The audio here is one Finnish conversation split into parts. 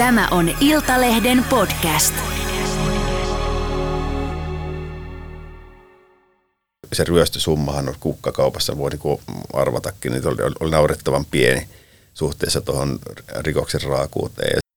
Tämä on Iltalehden podcast. Se ryöstösummahan on kukkakaupassa, voi niin arvatakin, niin oli, oli naurettavan pieni suhteessa tuohon rikoksen raakuuteen. Tämä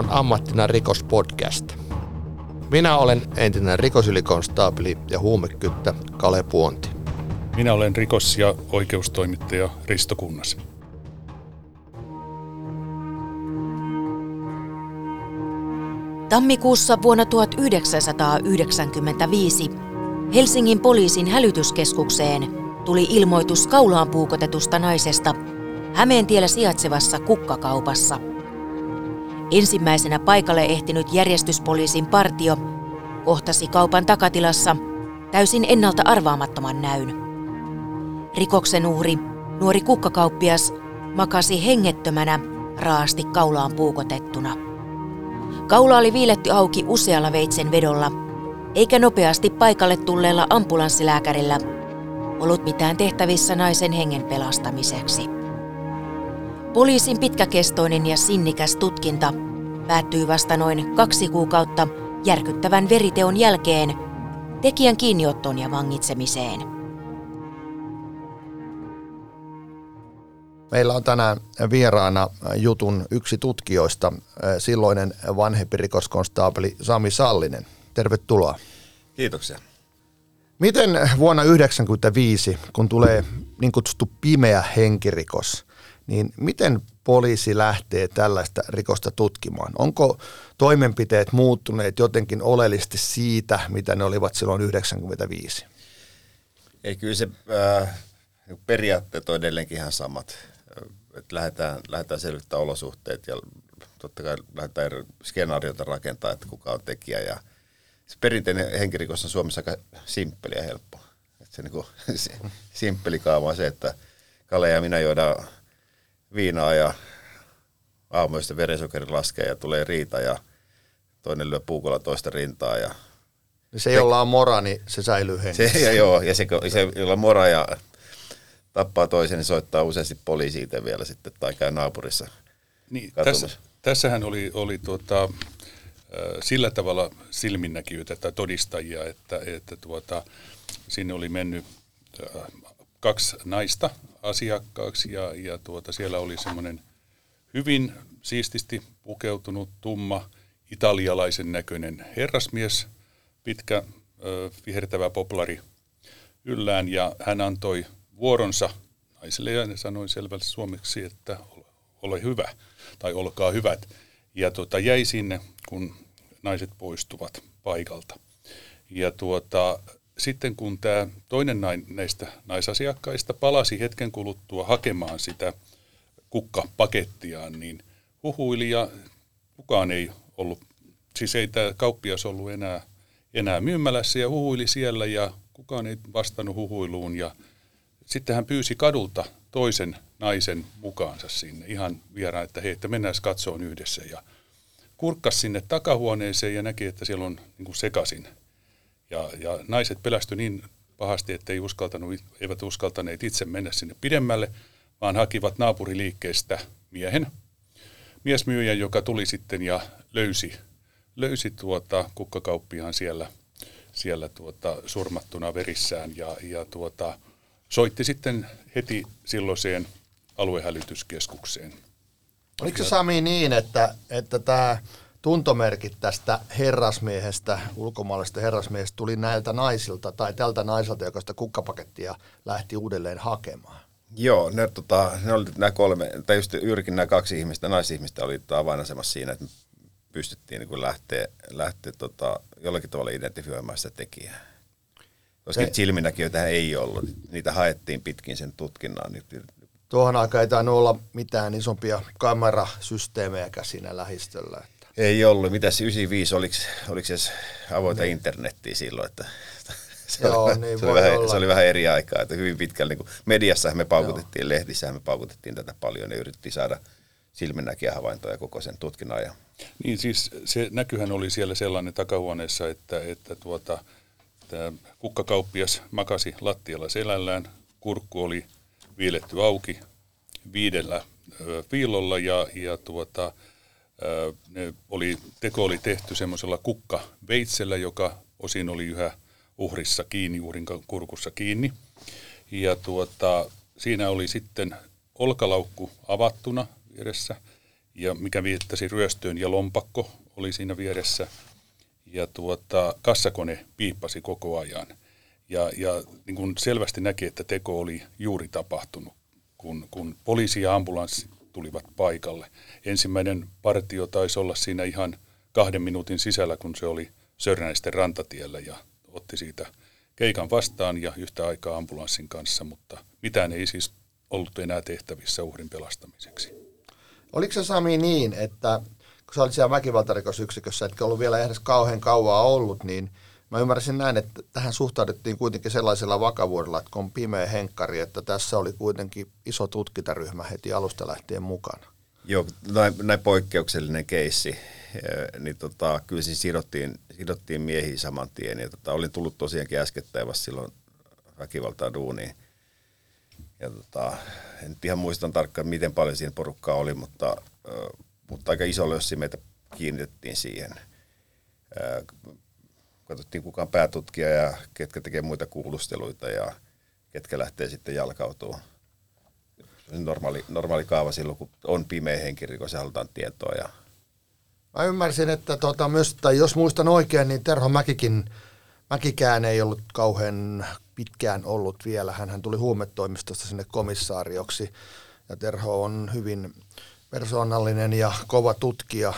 on Ammattina rikospodcast. Minä olen entinen rikosylikonstaapeli ja huumekyttä Kale Puonti. Minä olen rikos- ja oikeustoimittaja Risto Kunnas. Tammikuussa vuonna 1995 Helsingin poliisin hälytyskeskukseen tuli ilmoitus kaulaan puukotetusta naisesta Hämeentiellä sijaitsevassa kukkakaupassa – Ensimmäisenä paikalle ehtinyt järjestyspoliisin partio kohtasi kaupan takatilassa täysin ennalta arvaamattoman näyn. Rikoksen uhri, nuori kukkakauppias, makasi hengettömänä raasti kaulaan puukotettuna. Kaula oli viiletty auki usealla veitsen vedolla, eikä nopeasti paikalle tulleella ambulanssilääkärillä ollut mitään tehtävissä naisen hengen pelastamiseksi. Poliisin pitkäkestoinen ja sinnikäs tutkinta päättyi vasta noin kaksi kuukautta järkyttävän veriteon jälkeen tekijän kiinniottoon ja vangitsemiseen. Meillä on tänään vieraana jutun yksi tutkijoista, silloinen vanhempi rikoskonstaapeli Sami Sallinen. Tervetuloa. Kiitoksia. Miten vuonna 1995, kun tulee niin kutsuttu pimeä henkirikos, niin miten poliisi lähtee tällaista rikosta tutkimaan? Onko toimenpiteet muuttuneet jotenkin oleellisesti siitä, mitä ne olivat silloin 95? Ei, kyllä se äh, periaatteet on edelleenkin ihan samat. Et lähdetään, lähdetään selvittämään olosuhteet ja totta kai lähdetään eri rakentaa, että kuka on tekijä. Ja se perinteinen henkirikos on Suomessa aika simppeli ja helppo. Et se, niin kuin, simppeli kaava on se, että Kale ja minä juodaan viinaa ja aamuista verensokeri laskee ja tulee riita ja toinen lyö puukolla toista rintaa. Ja se, jolla on mora, niin se säilyy hengissä. Se, ja joo, ja se, se, jolla on mora ja tappaa toisen, niin soittaa useasti poliisi itse vielä sitten tai käy naapurissa niin, tässä, Tässähän oli, oli tuota, sillä tavalla silminnäkijöitä tai todistajia, että, että tuota, sinne oli mennyt kaksi naista asiakkaaksi ja, ja tuota, siellä oli semmoinen hyvin siististi pukeutunut, tumma, italialaisen näköinen herrasmies, pitkä, ö, vihertävä poplari yllään ja hän antoi vuoronsa naiselle ja sanoi selvästi suomeksi, että ole hyvä tai olkaa hyvät. Ja tuota, jäi sinne, kun naiset poistuvat paikalta. Ja tuota, sitten kun tämä toinen nain, näistä naisasiakkaista palasi hetken kuluttua hakemaan sitä kukkapakettiaan, niin huhuili ja kukaan ei ollut, siis ei tämä kauppias ollut enää, enää myymälässä ja huhuili siellä ja kukaan ei vastannut huhuiluun ja sitten hän pyysi kadulta toisen naisen mukaansa sinne. Ihan vieraan, että hei, että mennään katsoon yhdessä ja kurkkas sinne takahuoneeseen ja näki, että siellä on niin sekasin ja, ja naiset pelästyi niin pahasti, että ei uskaltanut, eivät uskaltaneet itse mennä sinne pidemmälle, vaan hakivat naapuriliikkeestä miehen, miesmyyjän, joka tuli sitten ja löysi, löysi tuota kukkakauppiaan siellä, siellä tuota surmattuna verissään ja, ja tuota, soitti sitten heti silloiseen aluehälytyskeskukseen. Oliko se Sami niin, että, että tämä tuntomerkit tästä herrasmiehestä, ulkomaalaisesta herrasmiehestä tuli näiltä naisilta tai tältä naiselta, joka sitä kukkapakettia lähti uudelleen hakemaan? Joo, ne, tota, ne oli nämä kolme, tai just juurikin nämä kaksi ihmistä, naisihmistä oli avainasemassa siinä, että pystyttiin niin lähteä, lähteä tota, jollakin tavalla identifioimaan sitä tekijää. Koska se, silminnäkijöitä ei ollut. Niitä haettiin pitkin sen tutkinnan. Tuohon aikaan ei tainnut olla mitään isompia kamerasysteemejä siinä lähistöllä. Ei ollut. Mitäs 95, oliko, oliko se edes avointa niin. internettiä silloin, että se, Joo, oli, niin se, oli vähän, se oli vähän eri aikaa, että hyvin pitkälle niin mediassa me paukutettiin, Joo. lehdissä me paukutettiin tätä paljon ja yritettiin saada silminnäkiä havaintoja koko sen tutkinnan ajan. Niin siis se näkyhän oli siellä sellainen takahuoneessa, että, että tuota, tämä kukkakauppias makasi lattialla selällään, kurkku oli viiletty auki viidellä viilolla ja, ja tuota, ne oli, teko oli tehty semmoisella kukkaveitsellä, joka osin oli yhä uhrissa kiinni, uhrin kurkussa kiinni. Ja tuota, siinä oli sitten olkalaukku avattuna vieressä, ja mikä viittasi ryöstöön, ja lompakko oli siinä vieressä. Ja tuota, kassakone piippasi koko ajan. Ja, ja niin kuin selvästi näki, että teko oli juuri tapahtunut, kun, kun poliisi ja ambulanssi tulivat paikalle. Ensimmäinen partio taisi olla siinä ihan kahden minuutin sisällä, kun se oli Sörnäisten rantatiellä ja otti siitä keikan vastaan ja yhtä aikaa ambulanssin kanssa, mutta mitään ei siis ollut enää tehtävissä uhrin pelastamiseksi. Oliko se Sami niin, että kun sä olit siellä väkivaltarikosyksikössä, etkä ollut vielä edes kauhean kauaa ollut, niin mä ymmärsin näin, että tähän suhtauduttiin kuitenkin sellaisella vakavuudella, että kun on pimeä henkkari, että tässä oli kuitenkin iso tutkintaryhmä heti alusta lähtien mukana. Joo, näin, näin poikkeuksellinen keissi, niin tota, kyllä siinä sidottiin, sidottiin miehiä saman tien. Ja tota, olin tullut tosiaankin äskettäin vasta silloin väkivaltaa duuniin. Ja tota, en ihan muistan tarkkaan, miten paljon siinä porukkaa oli, mutta, mutta aika iso lössi meitä kiinnitettiin siihen. Katsottiin kukaan päätutkija ja ketkä tekee muita kuulusteluita ja ketkä lähtee sitten jalkautuu. Normaali, normaali kaava silloin, kun on pimeä henkirikos ja halutaan tietoa. Ja... Mä ymmärsin, että tota, myös, tai jos muistan oikein, niin Terho Mäkikin, Mäkikään ei ollut kauhean pitkään ollut vielä. hän tuli huumetoimistosta sinne komissaarioksi ja Terho on hyvin persoonallinen ja kova tutkija.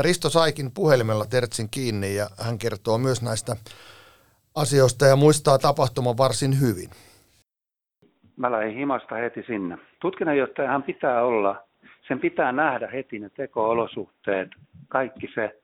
Risto saikin puhelimella Tertsin kiinni ja hän kertoo myös näistä asioista ja muistaa tapahtuman varsin hyvin. Mä lähdin himasta heti sinne. Tutkinnanjohtajahan pitää olla, sen pitää nähdä heti ne teko-olosuhteet, kaikki se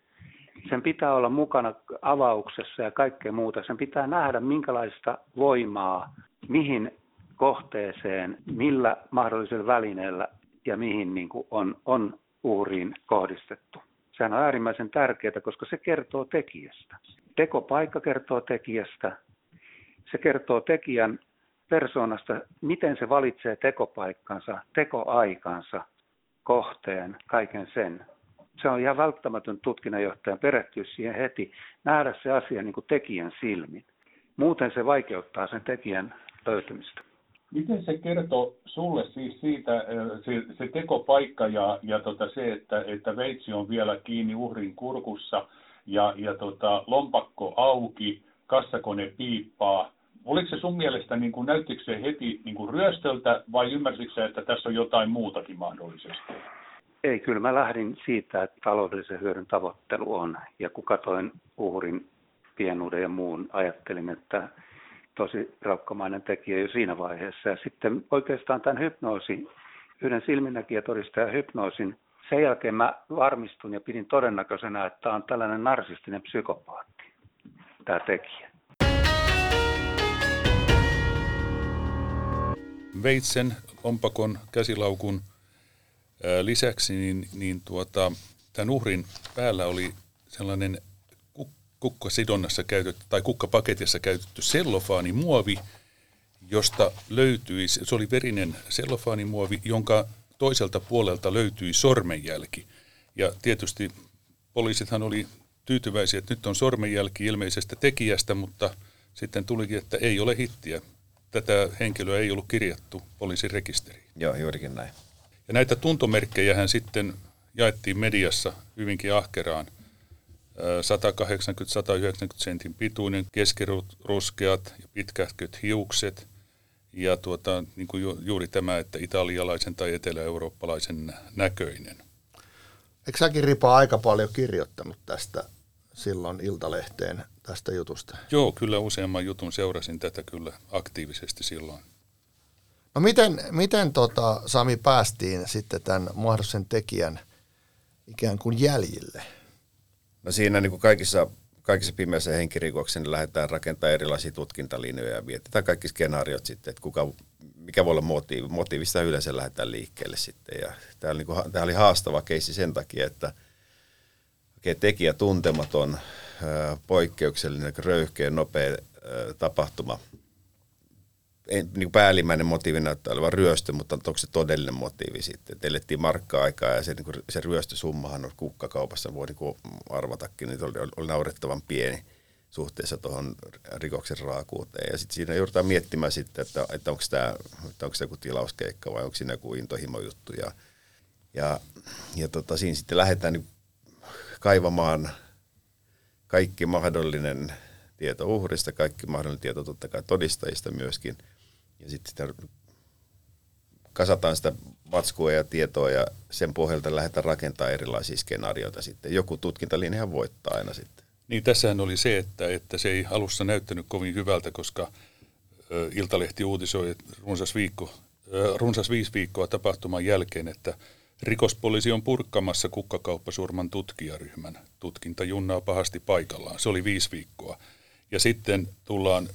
sen pitää olla mukana avauksessa ja kaikkea muuta. Sen pitää nähdä, minkälaista voimaa, mihin kohteeseen, millä mahdollisella välineellä ja mihin niin kuin on, on uhriin kohdistettu. Sehän on äärimmäisen tärkeää, koska se kertoo tekijästä. Tekopaikka kertoo tekijästä. Se kertoo tekijän persoonasta, miten se valitsee tekopaikkansa, tekoaikansa, kohteen, kaiken sen se on ihan välttämätön tutkinnanjohtajan perehtyä siihen heti, nähdä se asia niin kuin tekijän silmin. Muuten se vaikeuttaa sen tekijän löytymistä. Miten se kertoo sulle siis siitä, se, se tekopaikka ja, ja tota se, että, että veitsi on vielä kiinni uhrin kurkussa ja, ja tota, lompakko auki, kassakone piippaa. Oliko se sun mielestä, niin kuin, näyttikö se heti niin kuin ryöstöltä vai ymmärsitkö että tässä on jotain muutakin mahdollisesti? Ei, kyllä mä lähdin siitä, että taloudellisen hyödyn tavoittelu on. Ja kun katoin uhrin pienuuden ja muun, ajattelin, että tosi raukkomainen tekijä jo siinä vaiheessa. Ja sitten oikeastaan tämän hypnoosi, yhden silminnäkijätodistajan hypnoosin, sen jälkeen mä varmistun ja pidin todennäköisenä, että on tällainen narsistinen psykopaatti, tämä tekijä. Veitsen, lompakon, käsilaukun Lisäksi niin, niin tuota, tämän uhrin päällä oli sellainen kukkasidonnassa käytetty tai kukkapaketissa käytetty sellofaanimuovi, josta löytyi, se oli verinen sellofaanimuovi, jonka toiselta puolelta löytyi sormenjälki. Ja tietysti poliisithan oli tyytyväisiä, että nyt on sormenjälki ilmeisestä tekijästä, mutta sitten tulikin, että ei ole hittiä. Tätä henkilöä ei ollut kirjattu poliisin rekisteriin. Joo, juurikin näin. Ja näitä tuntomerkkejä hän sitten jaettiin mediassa hyvinkin ahkeraan. 180-190 sentin pituinen, keskiruskeat ja pitkähköt hiukset ja tuota, niin kuin ju, juuri tämä, että italialaisen tai etelä-eurooppalaisen näköinen. Eikö säkin Ripa aika paljon kirjoittanut tästä silloin Iltalehteen tästä jutusta? Joo, kyllä useamman jutun seurasin tätä kyllä aktiivisesti silloin. No miten, miten tota, Sami päästiin sitten tämän mahdollisen tekijän ikään kuin jäljille? No siinä niin kuin kaikissa, kaikissa pimeissä henkirikoksissa niin lähdetään rakentamaan erilaisia tutkintalinjoja ja mietitään kaikki skenaariot sitten, että kuka, mikä voi olla motiivi. Motiivista yleensä lähdetään liikkeelle sitten. Ja tämä, oli, niin kuin, tämä oli haastava keissi sen takia, että okay, tekijä tuntematon, poikkeuksellinen, röyhkeä, nopea tapahtuma – niin päällimmäinen motiivi näyttää olevan ryöstö, mutta onko se todellinen motiivi sitten? Et elettiin markka-aikaa ja se, niin kuin, se ryöstösummahan on kukkakaupassa, voi niin kuin arvatakin, niin oli, oli naurettavan pieni suhteessa tuohon rikoksen raakuuteen. Ja sitten siinä joudutaan miettimään sitten, että, että onko tämä joku tilauskeikka vai onko siinä joku intohimojuttu. Ja, ja, ja tota, siinä sitten lähdetään niin kaivamaan kaikki mahdollinen tieto uhrista, kaikki mahdollinen tieto totta kai todistajista myöskin – ja sitten sitä kasataan sitä matskua ja tietoa ja sen pohjalta lähdetään rakentamaan erilaisia skenaarioita sitten. Joku tutkintalinja voittaa aina sitten. Niin tässähän oli se, että, että se ei alussa näyttänyt kovin hyvältä, koska ö, Iltalehti uutisoi runsas, viikko, ö, runsas viisi viikkoa tapahtuman jälkeen, että rikospoliisi on purkkamassa kukkakauppasurman tutkijaryhmän. Tutkinta junnaa pahasti paikallaan. Se oli viisi viikkoa. Ja sitten tullaan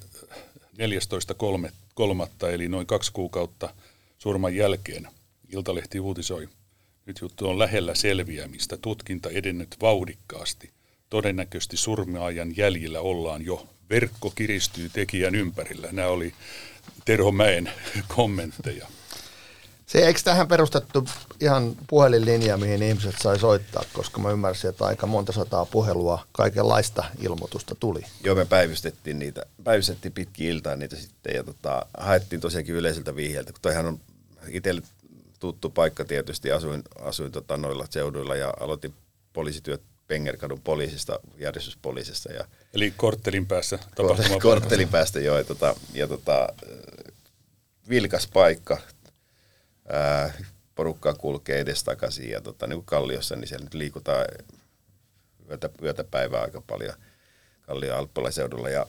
14.3 kolmatta, eli noin kaksi kuukautta surman jälkeen. Iltalehti uutisoi. Nyt juttu on lähellä selviämistä. Tutkinta edennyt vauhdikkaasti. Todennäköisesti surmaajan jäljillä ollaan jo. Verkko kiristyy tekijän ympärillä. Nämä oli Terho Mäen kommentteja. Se eikö tähän perustettu ihan puhelinlinja, mihin ihmiset sai soittaa, koska mä ymmärsin, että aika monta sataa puhelua, kaikenlaista ilmoitusta tuli. Joo, me päivystettiin niitä, päivystettiin pitkin iltaa niitä sitten ja tota, haettiin tosiaankin yleisiltä vihjeiltä, kun toihan on itselle tuttu paikka tietysti, asuin, asuin tota noilla seuduilla ja aloitin poliisityöt Pengerkadun poliisista, järjestyspoliisista. Ja Eli korttelin päässä tapahtuma. Korttelin päästä, joo. Ja, tota, ja tota, vilkas paikka, ää, porukkaa kulkee edestakaisin ja tota, niin kuin Kalliossa, niin siellä nyt liikutaan yötä, yötä päivää aika paljon Kallion Alppalaiseudulla ja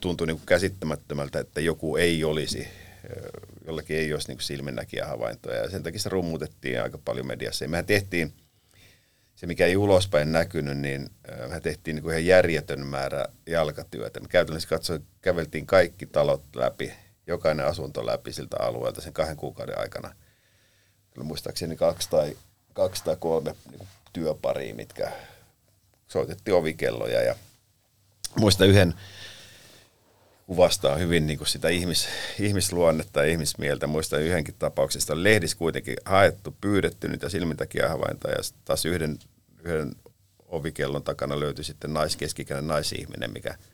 tuntui niin kuin käsittämättömältä, että joku ei olisi, jollakin ei olisi niin kuin silminnäkiä havaintoja ja sen takia se rummutettiin aika paljon mediassa. Ja mehän tehtiin, se mikä ei ulospäin näkynyt, niin me tehtiin niin kuin ihan järjetön määrä jalkatyötä. Me käytännössä katsoen käveltiin kaikki talot läpi jokainen asunto läpi siltä alueelta sen kahden kuukauden aikana. Kyllä muistaakseni kaksi tai, kaksi tai kolme niin työparia, mitkä soitettiin ovikelloja ja muista yhden kuvastaa hyvin niin kuin sitä ihmis, ihmisluonnetta ja ihmismieltä. Muista yhdenkin tapauksesta lehdissä kuitenkin haettu, pyydetty niitä silmintäkin havaintoja ja taas yhden, yhden ovikellon takana löytyi sitten naiskeskikäinen naisihminen, mikä –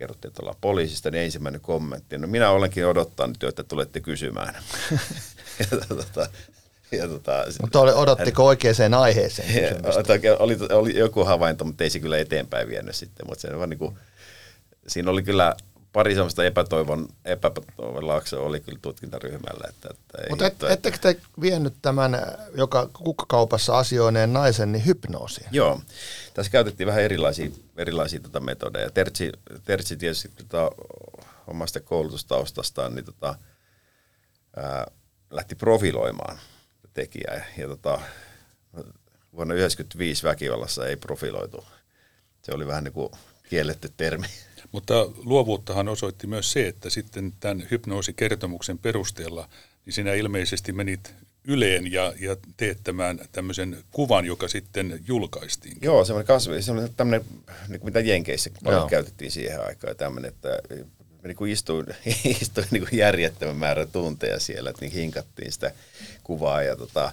kerrottiin, että ollaan poliisista, niin ensimmäinen kommentti. No minä olenkin odottanut että tulette kysymään. ja, tota, ja tota, mutta odottiko hän, oikeaan aiheeseen ja, oli, oli, joku havainto, mutta ei se kyllä eteenpäin vienyt sitten. Mutta se vaan niin kuin, siinä oli kyllä pari sellaista epätoivon, epätoivon laaksoa oli kyllä tutkintaryhmällä. Että, että Mutta et, ettekö te vienyt tämän, joka kukkakaupassa asioineen naisen, niin hypnoosiin? Joo. Tässä käytettiin vähän erilaisia, erilaisia tota metodeja. Tertsi, Tertsi tietysti tota, omasta koulutustaustastaan niin tota, ää, lähti profiloimaan tekijää. Ja, ja tota, vuonna 1995 väkivallassa ei profiloitu. Se oli vähän niin kuin kielletty termi. Mutta luovuuttahan osoitti myös se, että sitten tämän hypnoosikertomuksen perusteella, niin sinä ilmeisesti menit Yleen ja, ja teettämään tämmöisen kuvan, joka sitten julkaistiin. Joo, semmoinen kasvi, semmoinen tämmöinen, niin mitä Jenkeissä paljon käytettiin siihen aikaan, tämmöinen, että niin kuin istuin, istuin niin kuin järjettömän määrän tunteja siellä, että niin hinkattiin sitä kuvaa ja tota,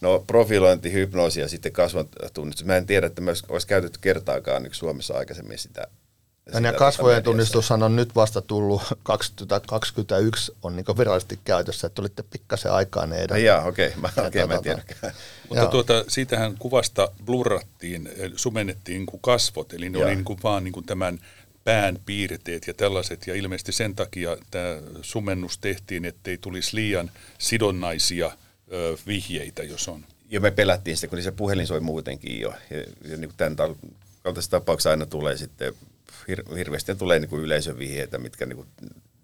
No profilointi, hypnoosi ja sitten kasvantunnistus. Mä en tiedä, että myös olisi käytetty kertaakaan niin Suomessa aikaisemmin sitä ja kasvojen tunnistushan on nyt vasta tullut 2021 on niin virallisesti käytössä, että tulitte pikkasen aikaa ne edellä. Jaa, okei, okay. mä, okay, mä en tiedä. Mutta tuota, siitähän kuvasta blurrattiin, eh, sumennettiin kuin kasvot, eli ne Jaa. oli niin kuin vaan niin kuin tämän pään piirteet ja tällaiset, ja ilmeisesti sen takia tämä sumennus tehtiin, ettei tulisi liian sidonnaisia ö, vihjeitä, jos on. Ja me pelättiin sitä, kun se puhelin soi muutenkin jo, ja, ja niin kuin tämän kaltaisessa tapauksessa aina tulee sitten hir- hirveästi tulee niin kuin yleisövihjeitä, mitkä niin kuin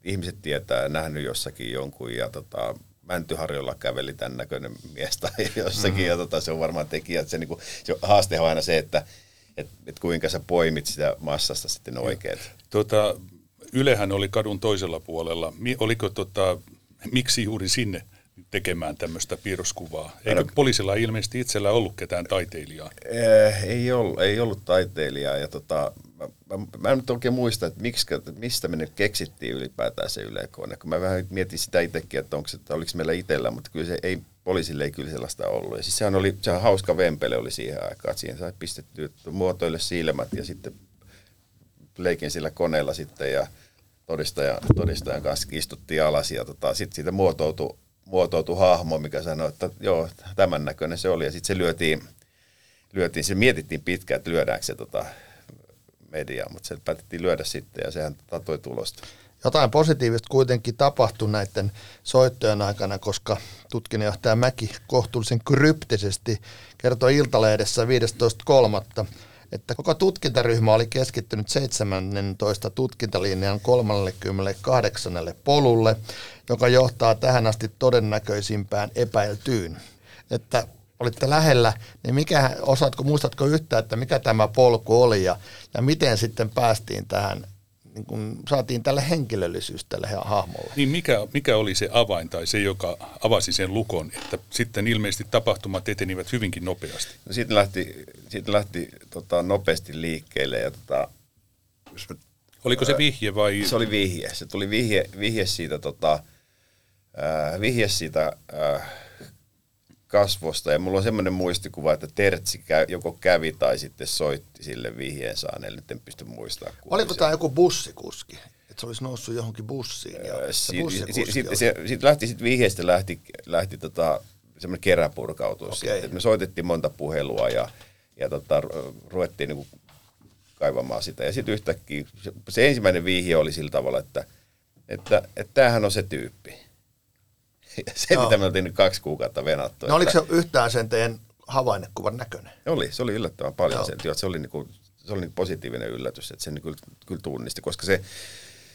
ihmiset tietää, nähnyt jossakin jonkun ja tota, Mäntyharjolla käveli tämän näköinen mies tai jossakin, mm. ja tota, se on varmaan tekijä. Että se, niin kuin, se haaste on aina se, että et, et kuinka sä poimit sitä massasta sitten oikein. Tota, Ylehän oli kadun toisella puolella. Oliko tota, miksi juuri sinne tekemään tämmöistä piirroskuvaa? Eikö poliisilla ilmeisesti itsellä ollut ketään taiteilijaa? Eh, ei ollut, ei ollut taiteilijaa. Ja tota, mä, mä, mä en nyt oikein muista, että miksi, mistä me nyt keksittiin ylipäätään se ylekone. Kun mä vähän mietin sitä itsekin, että, onko että oliko meillä itsellä, mutta kyllä se ei, poliisille ei kyllä sellaista ollut. Ja siis sehän oli, sehän hauska vempele oli siihen aikaan, että siihen sai pistetty muotoille silmät ja sitten leikin sillä koneella sitten ja todistajan, todistajan kanssa istuttiin alas ja tota, sitten siitä muotoutui, muotoutui hahmo, mikä sanoi, että joo, tämän näköinen se oli ja sitten se lyötiin, lyötiin, se mietittiin pitkään, että lyödäänkö se tota mediaa, mutta se päätettiin lyödä sitten ja sehän toi tulosta. Jotain positiivista kuitenkin tapahtui näiden soittojen aikana, koska tutkinnanjohtaja Mäki kohtuullisen kryptisesti kertoi Iltalehdessä 15.3 että koko tutkintaryhmä oli keskittynyt 17 tutkintalinjan 38. polulle, joka johtaa tähän asti todennäköisimpään epäiltyyn. Että olitte lähellä, niin mikä, osaatko, muistatko yhtään, että mikä tämä polku oli ja, ja miten sitten päästiin tähän niin kun saatiin tälle henkilöllisyys tälle hahmolle. Niin mikä, mikä oli se avain tai se, joka avasi sen lukon, että sitten ilmeisesti tapahtumat etenivät hyvinkin nopeasti? No siitä lähti, siitä lähti tota, nopeasti liikkeelle ja tota, Oliko se vihje vai? Se oli vihje. Se tuli vihje, vihje siitä, tota, äh, vihje siitä äh, kasvosta. Ja mulla on semmoinen muistikuva, että Tertsi käy, joko kävi tai sitten soitti sille vihjeen saaneelle. Nyt en pysty muistamaan. Oliko tämä joku bussikuski? Että se olisi noussut johonkin bussiin. Ja sitten si, si, se, sit lähti sit vihjeestä lähti, lähti tota, semmoinen keräpurkautus. Okay. Sitten. me soitettiin monta puhelua ja, ja tota, ruvettiin niinku kaivamaan sitä. Ja sitten yhtäkkiä se, se ensimmäinen vihje oli sillä tavalla, että, että, että tämähän on se tyyppi se, Joo. mitä me oltiin nyt kaksi kuukautta venattu. No että... oliko se yhtään sen teidän havainnekuvan näköinen? Oli, se oli yllättävän paljon Joo. sen. Se oli, niinku, se oli niinku positiivinen yllätys, että sen kyllä, kyllä tunnisti, koska se,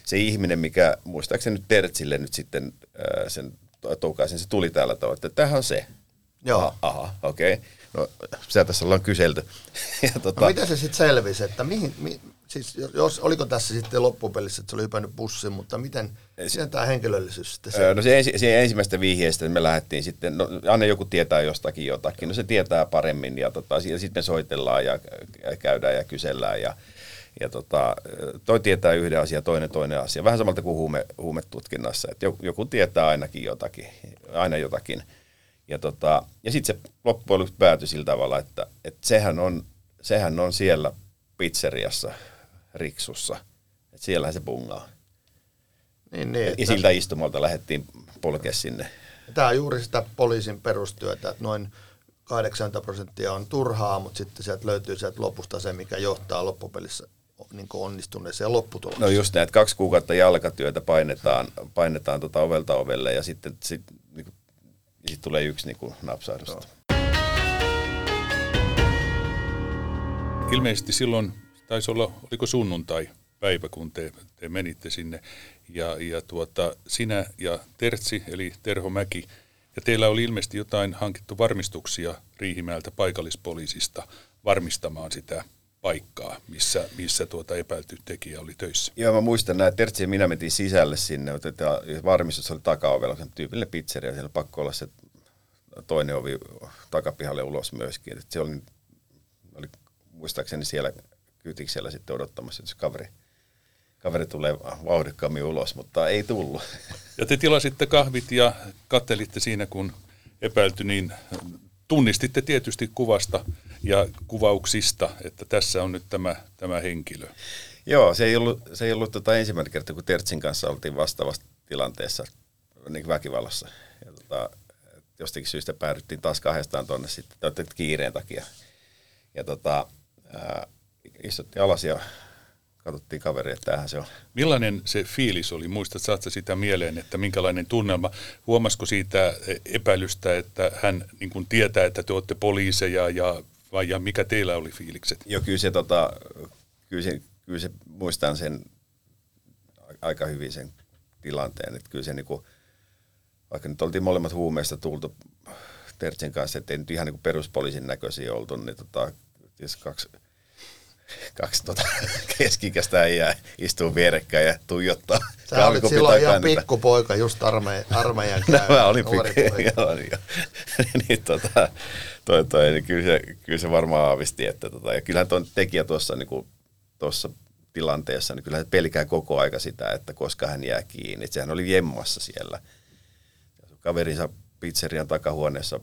se ihminen, mikä muistaakseni nyt Tertsille nyt sitten sen toukaisen, se tuli täällä tavalla, että tämähän on se. Joo. Aha, aha okei. Okay. No, sitä tässä ollaan kyselty. ja, tota... no, miten se sitten selvisi, että mihin, mi, siis jos, oliko tässä sitten loppupelissä, että se oli hypännyt bussiin, mutta miten, miten tämä henkilöllisyys sitten se? No se, ensi, se ensimmäistä vihjeestä me lähdettiin sitten, no aina joku tietää jostakin jotakin, no se tietää paremmin ja, tota, sitten me soitellaan ja käydään ja kysellään ja, ja tota, toi tietää yhden asian, toinen toinen asia. Vähän samalta kuin huume, huumetutkinnassa, että joku, joku tietää ainakin jotakin, aina jotakin. Ja, tota, ja sitten se loppujen lopuksi päätyi sillä tavalla, että, että sehän, on, sehän on siellä pizzeriassa – Riksussa. Et siellähän se pungaa. Niin, niin, ja siltä istumalta lähdettiin polkea sinne. Tämä on juuri sitä poliisin perustyötä, että noin 80 prosenttia on turhaa, mutta sitten sieltä löytyy sieltä lopusta se, mikä johtaa loppupelissä niin onnistuneeseen lopputulokseen. No just näin, kaksi kuukautta jalkatyötä painetaan, painetaan tota ovelta ovelle ja sitten sit, niin kuin, sit tulee yksi niin kuin napsahdus. No. Ilmeisesti silloin taisi olla, oliko sunnuntai päivä, kun te, te menitte sinne. Ja, ja tuota, sinä ja Tertsi, eli Terho Mäki, ja teillä oli ilmeisesti jotain hankittu varmistuksia Riihimäeltä paikallispoliisista varmistamaan sitä paikkaa, missä, missä tuota epäilty tekijä oli töissä. Joo, mä muistan näin, Tertsi ja minä mentiin sisälle sinne, että varmistus oli takaovella, se tyypillinen pizzeria, siellä pakko olla se toinen ovi takapihalle ulos myöskin. Että se oli, oli muistaakseni siellä kyytiksellä sitten odottamassa, että se kaveri, kaveri tulee vauhdikkaammin ulos, mutta ei tullut. Ja te tilasitte kahvit ja kattelitte siinä, kun epäilty, niin tunnistitte tietysti kuvasta ja kuvauksista, että tässä on nyt tämä, tämä henkilö. Joo, se ei ollut, se ei ollut tota ensimmäinen kerta, kun Tertsin kanssa oltiin vastaavassa tilanteessa niin väkivallassa. Ja tota, jostakin syystä päädyttiin taas kahdestaan tuonne sitten kiireen takia. Ja tota, ää, istuttiin alas ja katsottiin kaveri, että tämähän se on. Millainen se fiilis oli? Muistat, saat sitä mieleen, että minkälainen tunnelma? Huomasiko siitä epäilystä, että hän niin kuin tietää, että te olette poliiseja ja, vai ja mikä teillä oli fiilikset? Joo, kyllä se, tota, kyllä se, kyllä se muistan sen aika hyvin sen tilanteen, että kyllä se niin kuin, vaikka nyt oltiin molemmat huumeista tultu Tertsin kanssa, ettei nyt ihan niin peruspoliisin näköisiä oltu, niin tota, kaksi, kaksi tota, keskikästä äijää istuu vierekkäin ja tuijottaa. Sä olit silloin ihan pikkupoika, just arme, armeijan käy. Mä olin pikku, joo, joo. niin, tota, toi, toi, niin kyllä, se, kyllä se varmaan aavisti, että tota, ja kyllähän tuon tekijä tuossa niin tuossa tilanteessa, niin kyllä hän pelkää koko aika sitä, että koska hän jää kiinni. Et sehän oli jemmassa siellä. Kaverinsa pizzerian takahuoneessa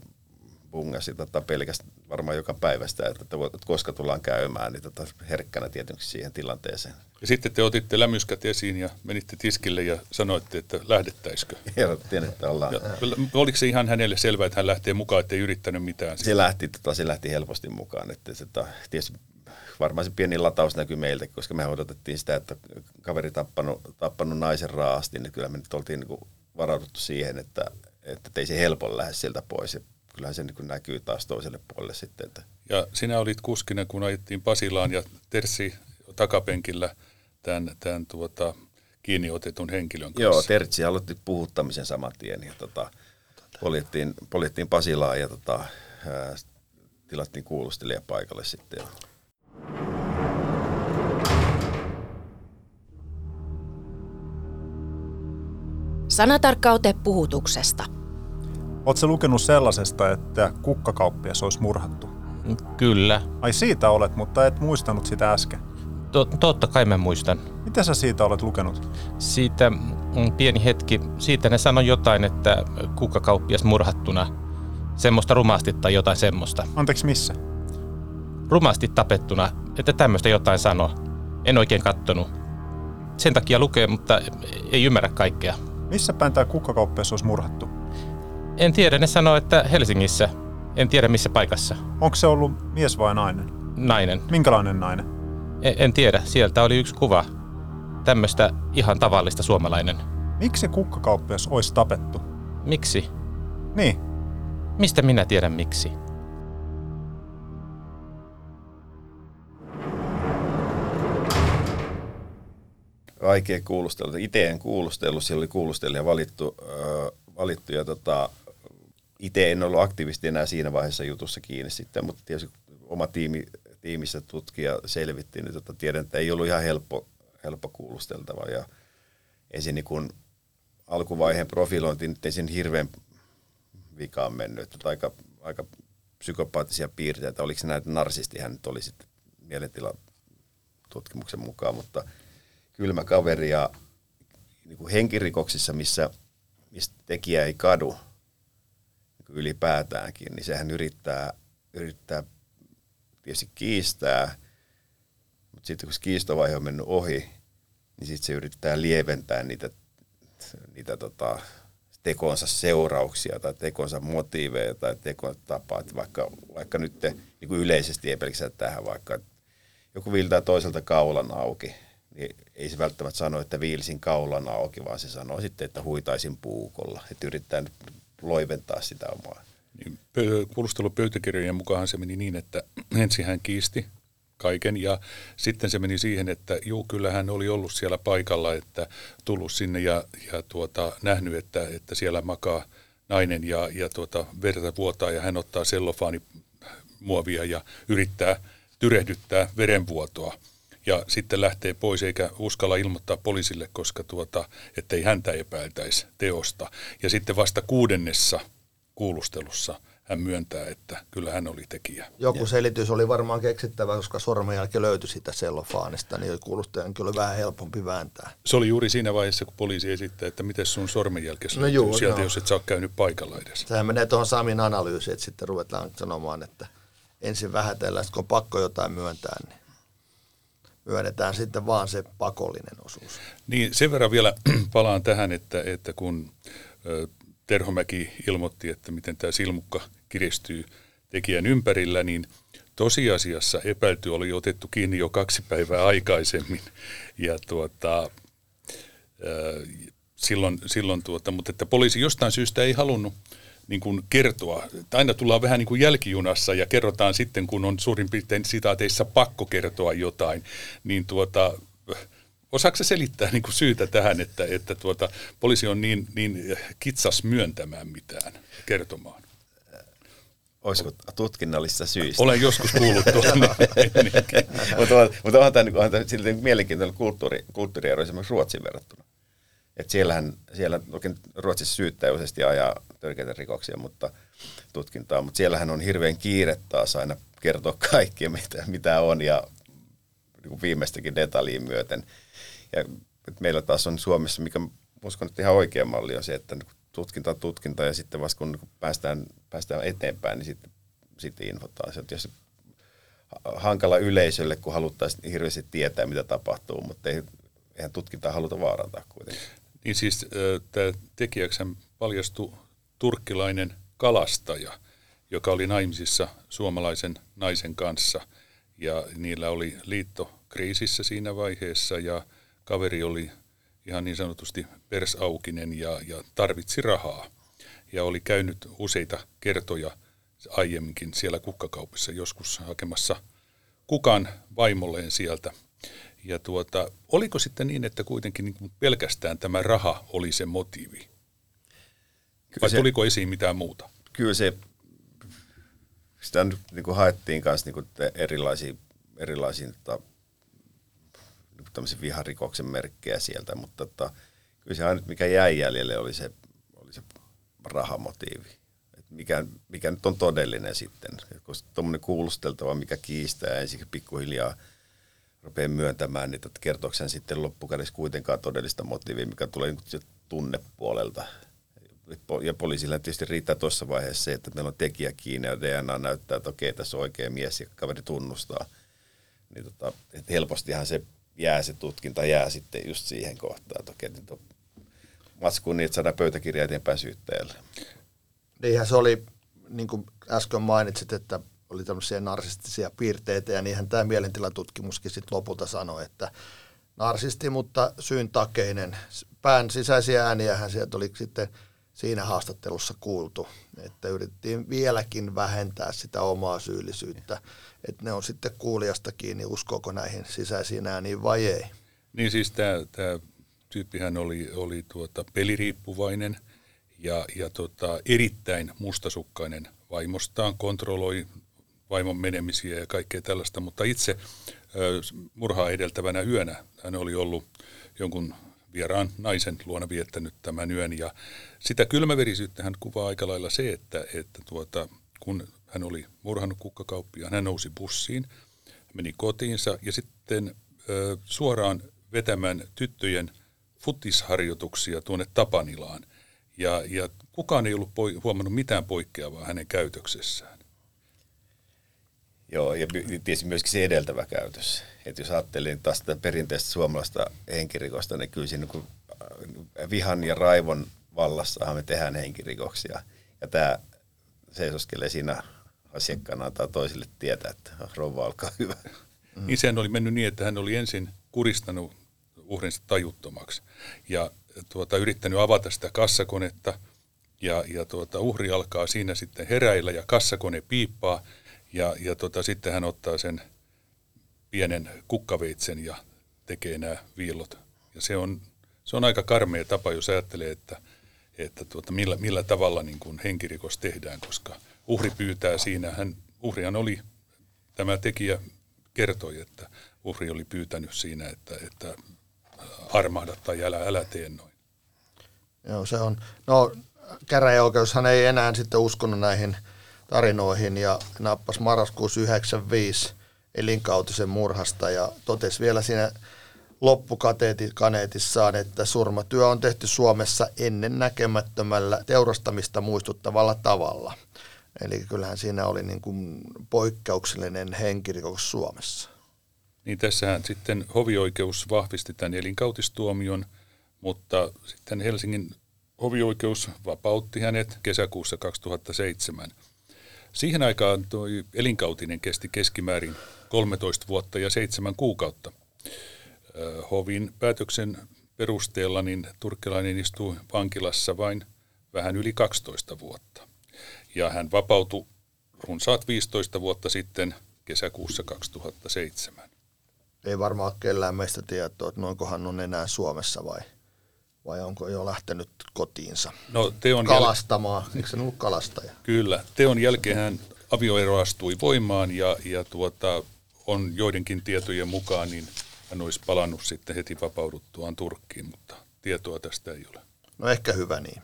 bungasi tota pelkästään varmaan joka päivästä, että, että koska tullaan käymään, niin tota herkkänä tietysti siihen tilanteeseen. Ja sitten te otitte lämyskät esiin ja menitte tiskille ja sanoitte, että lähdettäisikö? Ehdottiin, että ollaan. Ja, oliko se ihan hänelle selvää, että hän lähtee mukaan, ettei yrittänyt mitään? Se lähti, tota, se lähti helposti mukaan. Että, että, tietysti varmaan se pieni lataus näkyy meiltä, koska me odotettiin sitä, että kaveri tappanut, tappanut naisen raasti, niin kyllä me nyt oltiin niin varauduttu siihen, että, että ei se helpon lähde sieltä pois. Ja kyllähän se niin näkyy taas toiselle puolelle sitten. Että. Ja sinä olit kuskina, kun ajettiin Pasilaan ja Tersi takapenkillä tämän, tämän tuota, kiinni otetun henkilön kanssa. Joo, Tertsi aloitti puhuttamisen saman tien ja tota, poljettiin, poljettiin Pasilaan ja tota, ää, tilattiin kuulustelija paikalle sitten. Sanatarkka ote puhutuksesta. Oletko lukenut sellaisesta, että kukkakauppias olisi murhattu? Kyllä. Ai siitä olet, mutta et muistanut sitä äsken. To- totta kai mä muistan. Mitä sä siitä olet lukenut? Siitä, mm, pieni hetki, siitä ne sanoi jotain, että kukkakauppias murhattuna. Semmoista rumasti tai jotain semmoista. Anteeksi, missä? Rumasti tapettuna, että tämmöistä jotain sano. En oikein kattonut. Sen takia lukee, mutta ei ymmärrä kaikkea. Missä päin tämä kukkakauppias olisi murhattu? En tiedä, ne sanoo, että Helsingissä. En tiedä missä paikassa. Onko se ollut mies vai nainen? Nainen. Minkälainen nainen? En, en tiedä, sieltä oli yksi kuva. Tämmöistä ihan tavallista suomalainen. Miksi kukkakauppias olisi tapettu? Miksi? Niin. Mistä minä tiedän miksi? Vaikea kuulustella. Itse en kuulustellut, siellä oli kuulustelija valittu, äh, valittu ja tota, itse en ollut aktiivisesti enää siinä vaiheessa jutussa kiinni sitten, mutta tietysti oma tiimi, tiimissä tutkija selvitti, niin tota, tiedän, että ei ollut ihan helppo, helppo kuulusteltava. Ja ensin niin kun alkuvaiheen profilointi nyt ei sen hirveän vikaan mennyt, että aika, aika psykopaattisia piirteitä, oliko se näitä narsisti hän nyt oli sitten mielentilatutkimuksen mukaan, mutta kylmä kaveri ja niin kuin henkirikoksissa, missä, missä tekijä ei kadu ylipäätäänkin, niin sehän yrittää, yrittää tietysti kiistää, mutta sitten kun se kiistovaihe on mennyt ohi, niin sitten se yrittää lieventää niitä, niitä tota, tekonsa seurauksia tai tekonsa motiiveja tai tekonsa tapaa. Että vaikka, vaikka nyt te, niin kuin yleisesti ei pelkästään tähän, vaikka joku viiltää toiselta kaulan auki, niin ei se välttämättä sano, että viilsin kaulan auki, vaan se sanoo sitten, että huitaisin puukolla. Että yrittää nyt loiventaa sitä omaa. Niin, kuulustelupöytäkirjojen mukaan se meni niin, että ensin hän kiisti kaiken ja sitten se meni siihen, että juu, kyllä hän oli ollut siellä paikalla, että tullut sinne ja, ja tuota, nähnyt, että, että siellä makaa nainen ja, ja tuota, verta vuotaa ja hän ottaa sellofaani muovia ja yrittää tyrehdyttää verenvuotoa ja sitten lähtee pois eikä uskalla ilmoittaa poliisille, koska tuota, ettei häntä epäiltäisi teosta. Ja sitten vasta kuudennessa kuulustelussa hän myöntää, että kyllä hän oli tekijä. Joku ja. selitys oli varmaan keksittävä, koska sormenjälki löytyi sitä sellofaanista, niin kuulustajan kyllä vähän helpompi vääntää. Se oli juuri siinä vaiheessa, kun poliisi esittää, että miten sun sormenjälki no juu, sieltä, no. jos et sä ole käynyt paikalla edes. Sehän menee tuohon Samin analyysiin, että sitten ruvetaan sanomaan, että ensin vähätellään, kun on pakko jotain myöntää, niin myönnetään sitten vaan se pakollinen osuus. Niin sen verran vielä palaan tähän, että, että kun Terhomäki ilmoitti, että miten tämä silmukka kiristyy tekijän ympärillä, niin tosiasiassa epäilty oli otettu kiinni jo kaksi päivää aikaisemmin. Ja tuota, silloin, silloin tuota, mutta että poliisi jostain syystä ei halunnut niin kuin kertoa. Aina tullaan vähän niin kuin jälkijunassa ja kerrotaan sitten, kun on suurin piirtein sitaateissa pakko kertoa jotain, niin tuota, Osaatko selittää niin kuin syytä tähän, että, että tuota, poliisi on niin, niin kitsas myöntämään mitään, kertomaan? Olisiko tutkinnallista syistä? Olen joskus kuullut tuon. mutta, mutta onhan tämä, niin, onhan tämä silti mielenkiintoinen kulttuuri, kulttuuriero esimerkiksi Ruotsin verrattuna. Et siellähän, siellä oikein Ruotsissa syyttää useasti ajaa törkeitä rikoksia, mutta tutkintaa, mutta siellähän on hirveän kiire taas aina kertoa kaikkia, mitä, mitä on ja niin viimeistäkin detaljiin myöten. Ja meillä taas on Suomessa, mikä uskon, että ihan oikea malli on se, että tutkinta on tutkinta ja sitten vasta kun päästään, päästään eteenpäin, niin sitten, sitten infotaan se. Jos hankala yleisölle, kun haluttaisiin hirveästi tietää, mitä tapahtuu, mutta ei, eihän tutkintaa haluta vaarantaa kuitenkin. Niin siis tämä tekijäksi paljastui turkkilainen kalastaja, joka oli naimisissa suomalaisen naisen kanssa. Ja niillä oli liitto kriisissä siinä vaiheessa ja kaveri oli ihan niin sanotusti persaukinen ja, ja tarvitsi rahaa. Ja oli käynyt useita kertoja aiemminkin siellä kukkakaupissa joskus hakemassa kukan vaimolleen sieltä. Ja tuota, oliko sitten niin, että kuitenkin niin pelkästään tämä raha oli se motiivi? Kyllä Vai se, tuliko esiin mitään muuta? Kyllä se, sitä nyt niin kuin haettiin kanssa niin kuin erilaisia, erilaisia tota, tämmöisen viharikoksen merkkejä sieltä, mutta tota, kyllä se aina, mikä jäi jäljelle, oli se, oli se rahamotiivi. Et mikä, mikä nyt on todellinen sitten, koska tuommoinen kuulusteltava, mikä kiistää ensin pikkuhiljaa rupeaa myöntämään, niin että kertooko sitten loppukädessä kuitenkaan todellista motiivia, mikä tulee niin tunnepuolelta. Ja poliisilla tietysti riittää tuossa vaiheessa se, että meillä on tekijä kiinni ja DNA näyttää, että okei, tässä on oikea mies ja kaveri tunnustaa. Niin tota, että helpostihan se jää se tutkinta, jää sitten just siihen kohtaan, että okei, nyt on matskuun niin, että saadaan pöytäkirja eteenpäin syyttäjälle. Niinhän se oli, niin kuin äsken mainitsit, että oli tämmöisiä narsistisia piirteitä, ja niinhän tämä mielentilatutkimuskin sitten lopulta sanoi, että narsisti, mutta syyn takeinen. Pään sisäisiä ääniähän sieltä oli sitten siinä haastattelussa kuultu, että yritettiin vieläkin vähentää sitä omaa syyllisyyttä, että ne on sitten kuulijasta kiinni, uskoako näihin sisäisiin ääniin vai ei. Niin siis tämä tyyppihän oli, oli tuota peliriippuvainen ja, ja tota, erittäin mustasukkainen vaimostaan, kontrolloi vaimon menemisiä ja kaikkea tällaista, mutta itse murhaa edeltävänä yönä hän oli ollut jonkun vieraan naisen luona viettänyt tämän yön. Ja sitä kylmäverisyyttä hän kuvaa aika lailla se, että, että tuota, kun hän oli murhannut kukkakauppia, hän nousi bussiin, meni kotiinsa ja sitten ö, suoraan vetämään tyttöjen futisharjoituksia tuonne Tapanilaan. Ja, ja kukaan ei ollut poi, huomannut mitään poikkeavaa hänen käytöksessään. Joo, ja tietysti myöskin se edeltävä käytös. Että jos ajattelin taas tätä perinteistä suomalaista henkirikosta, niin kyllä siinä äh, vihan ja raivon vallassahan me tehdään henkirikoksia. Ja tämä seisoskelee siinä asiakkaana tai toisille tietää, että rouva, olkaa hyvä. Mm. Niin sehän oli mennyt niin, että hän oli ensin kuristanut uhrinsa tajuttomaksi ja tuota, yrittänyt avata sitä kassakonetta ja, ja tuota, uhri alkaa siinä sitten heräillä ja kassakone piippaa ja, ja tota, sitten hän ottaa sen pienen kukkaveitsen ja tekee nämä viillot. Ja se on, se on aika karmea tapa, jos ajattelee, että, että tuota, millä, millä tavalla niin kuin henkirikos tehdään, koska uhri pyytää siinä, hän, uhrihan oli, tämä tekijä kertoi, että uhri oli pyytänyt siinä, että, että armahda tai älä, älä tee noin. Joo, se on. No, käräjäoikeushan ei enää sitten uskonut näihin tarinoihin ja nappasi marraskuussa 95 elinkautisen murhasta ja totesi vielä siinä loppukaneetissaan, että surmatyö on tehty Suomessa ennen näkemättömällä teurastamista muistuttavalla tavalla. Eli kyllähän siinä oli niin kuin poikkeuksellinen henkirikos Suomessa. Niin tässähän sitten hovioikeus vahvisti tämän elinkautistuomion, mutta sitten Helsingin hovioikeus vapautti hänet kesäkuussa 2007. Siihen aikaan tuo elinkautinen kesti keskimäärin 13 vuotta ja 7 kuukautta. Hovin päätöksen perusteella niin turkkilainen istui vankilassa vain vähän yli 12 vuotta. Ja hän vapautui runsaat 15 vuotta sitten kesäkuussa 2007. ei varmaan kellään meistä tietoa, että noinkohan on enää Suomessa vai, vai onko jo lähtenyt kotiinsa No teon kalastamaan. Jäl... Eikö se ollut kalastaja? Kyllä. Teon jälkeen avioero astui voimaan ja, ja tuota, on joidenkin tietojen mukaan, niin hän olisi palannut sitten heti vapauduttuaan Turkkiin, mutta tietoa tästä ei ole. No ehkä hyvä niin.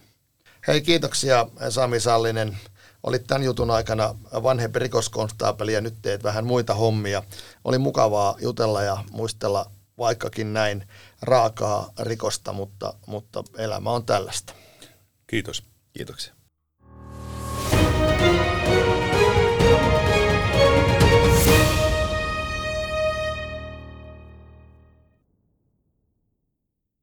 Hei, kiitoksia Sami Sallinen. Olit tämän jutun aikana vanhempi rikoskonstaapeli ja nyt teet vähän muita hommia. Oli mukavaa jutella ja muistella vaikkakin näin raakaa rikosta, mutta, mutta elämä on tällaista. Kiitos. Kiitoksia.